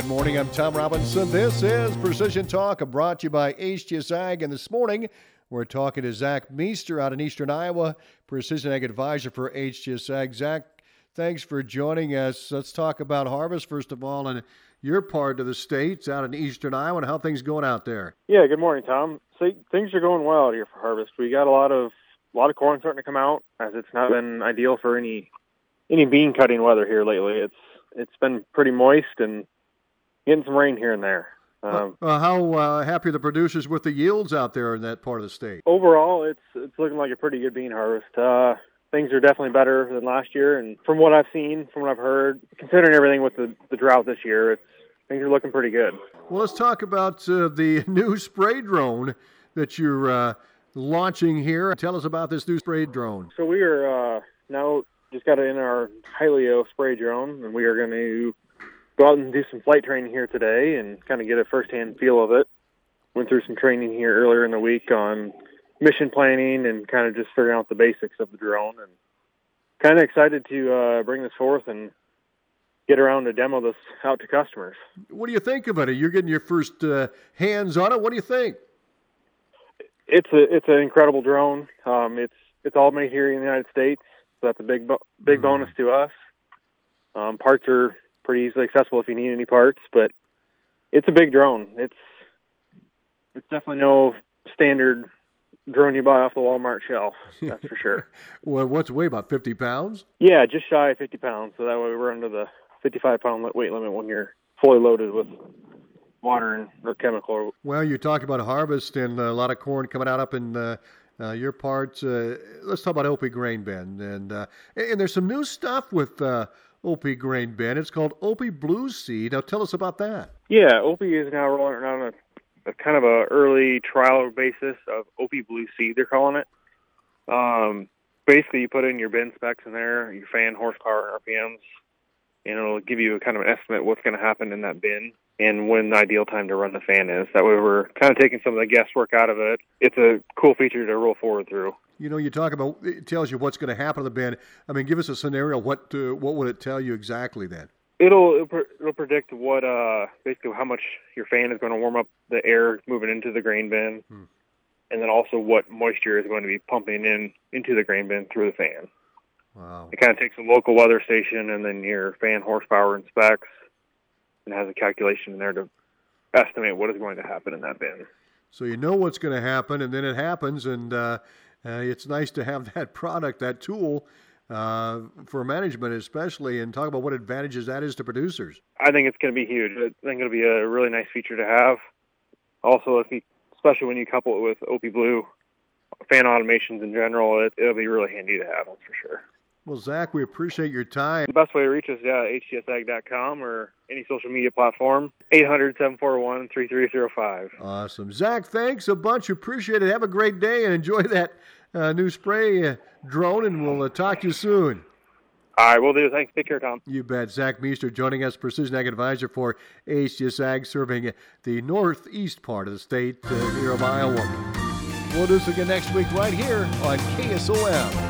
Good morning. I'm Tom Robinson. This is Precision Talk, brought to you by HTS Ag. And this morning, we're talking to Zach Meester out in Eastern Iowa, Precision Ag Advisor for HTS Ag. Zach, thanks for joining us. Let's talk about harvest, first of all, and your part of the states out in Eastern Iowa and how things going out there. Yeah, good morning, Tom. So things are going well out here for harvest. We got a lot of a lot of corn starting to come out as it's not been ideal for any any bean cutting weather here lately. It's it's been pretty moist and getting some rain here and there. Um, uh, how uh, happy are the producers with the yields out there in that part of the state? Overall, it's it's looking like a pretty good bean harvest. Uh, things are definitely better than last year, and from what I've seen, from what I've heard, considering everything with the, the drought this year, it's things are looking pretty good. Well, let's talk about uh, the new spray drone that you're uh, launching here. Tell us about this new spray drone. So we are uh, now just got it in our Hylio spray drone, and we are going to go out and do some flight training here today and kind of get a firsthand feel of it. Went through some training here earlier in the week on mission planning and kind of just figuring out the basics of the drone and kind of excited to uh, bring this forth and get around to demo this out to customers. What do you think of it? You're getting your first uh, hands on it. What do you think? It's a it's an incredible drone. Um, it's it's all made here in the United States, so that's a big big mm. bonus to us. Um, parts are pretty easily accessible if you need any parts, but it's a big drone. It's it's definitely no standard drone you buy off the Walmart shelf. That's for sure. well, what's it weigh? About fifty pounds? Yeah, just shy of fifty pounds. So that way we're under the fifty-five pound weight limit when you're fully loaded with water and or chemical. Well, you talk about harvest and a lot of corn coming out up in. Uh, uh, your parts. Uh, let's talk about Opie Grain Bin, and uh, and there's some new stuff with uh, Opie Grain Bin. It's called Opie Blue Seed. Now, tell us about that. Yeah, Opie is now rolling on a, a kind of a early trial basis of Opie Blue Seed. They're calling it. Um, basically, you put in your bin specs in there, your fan horsepower and RPMs, and it'll give you a kind of an estimate what's going to happen in that bin and when the ideal time to run the fan is. That way, we're kind of taking some of the guesswork out of it. It's a cool feature to roll forward through. You know, you talk about it tells you what's going to happen to the bin. I mean, give us a scenario. What uh, what would it tell you exactly then? It'll it'll predict what uh basically how much your fan is going to warm up the air moving into the grain bin, hmm. and then also what moisture is going to be pumping in into the grain bin through the fan. Wow! It kind of takes a local weather station and then your fan horsepower and specs, and has a calculation in there to estimate what is going to happen in that bin. So you know what's going to happen, and then it happens, and uh, uh, it's nice to have that product, that tool. Uh, for management, especially, and talk about what advantages that is to producers. I think it's going to be huge. I think it'll be a really nice feature to have. Also, if you, especially when you couple it with Opie Blue fan automations in general, it, it'll be really handy to have. That's for sure. Well, Zach, we appreciate your time. The best way to reach us, yeah, htsag.com or any social media platform, 800-741-3305. Awesome. Zach, thanks a bunch. Appreciate it. Have a great day and enjoy that uh, new spray uh, drone, and we'll uh, talk to you soon. All right, we'll do. Thanks. Take care, Tom. You bet. Zach Meester joining us, Precision Ag Advisor for HTS Ag, serving the northeast part of the state uh, near Iowa. We'll do this again next week right here on KSOM.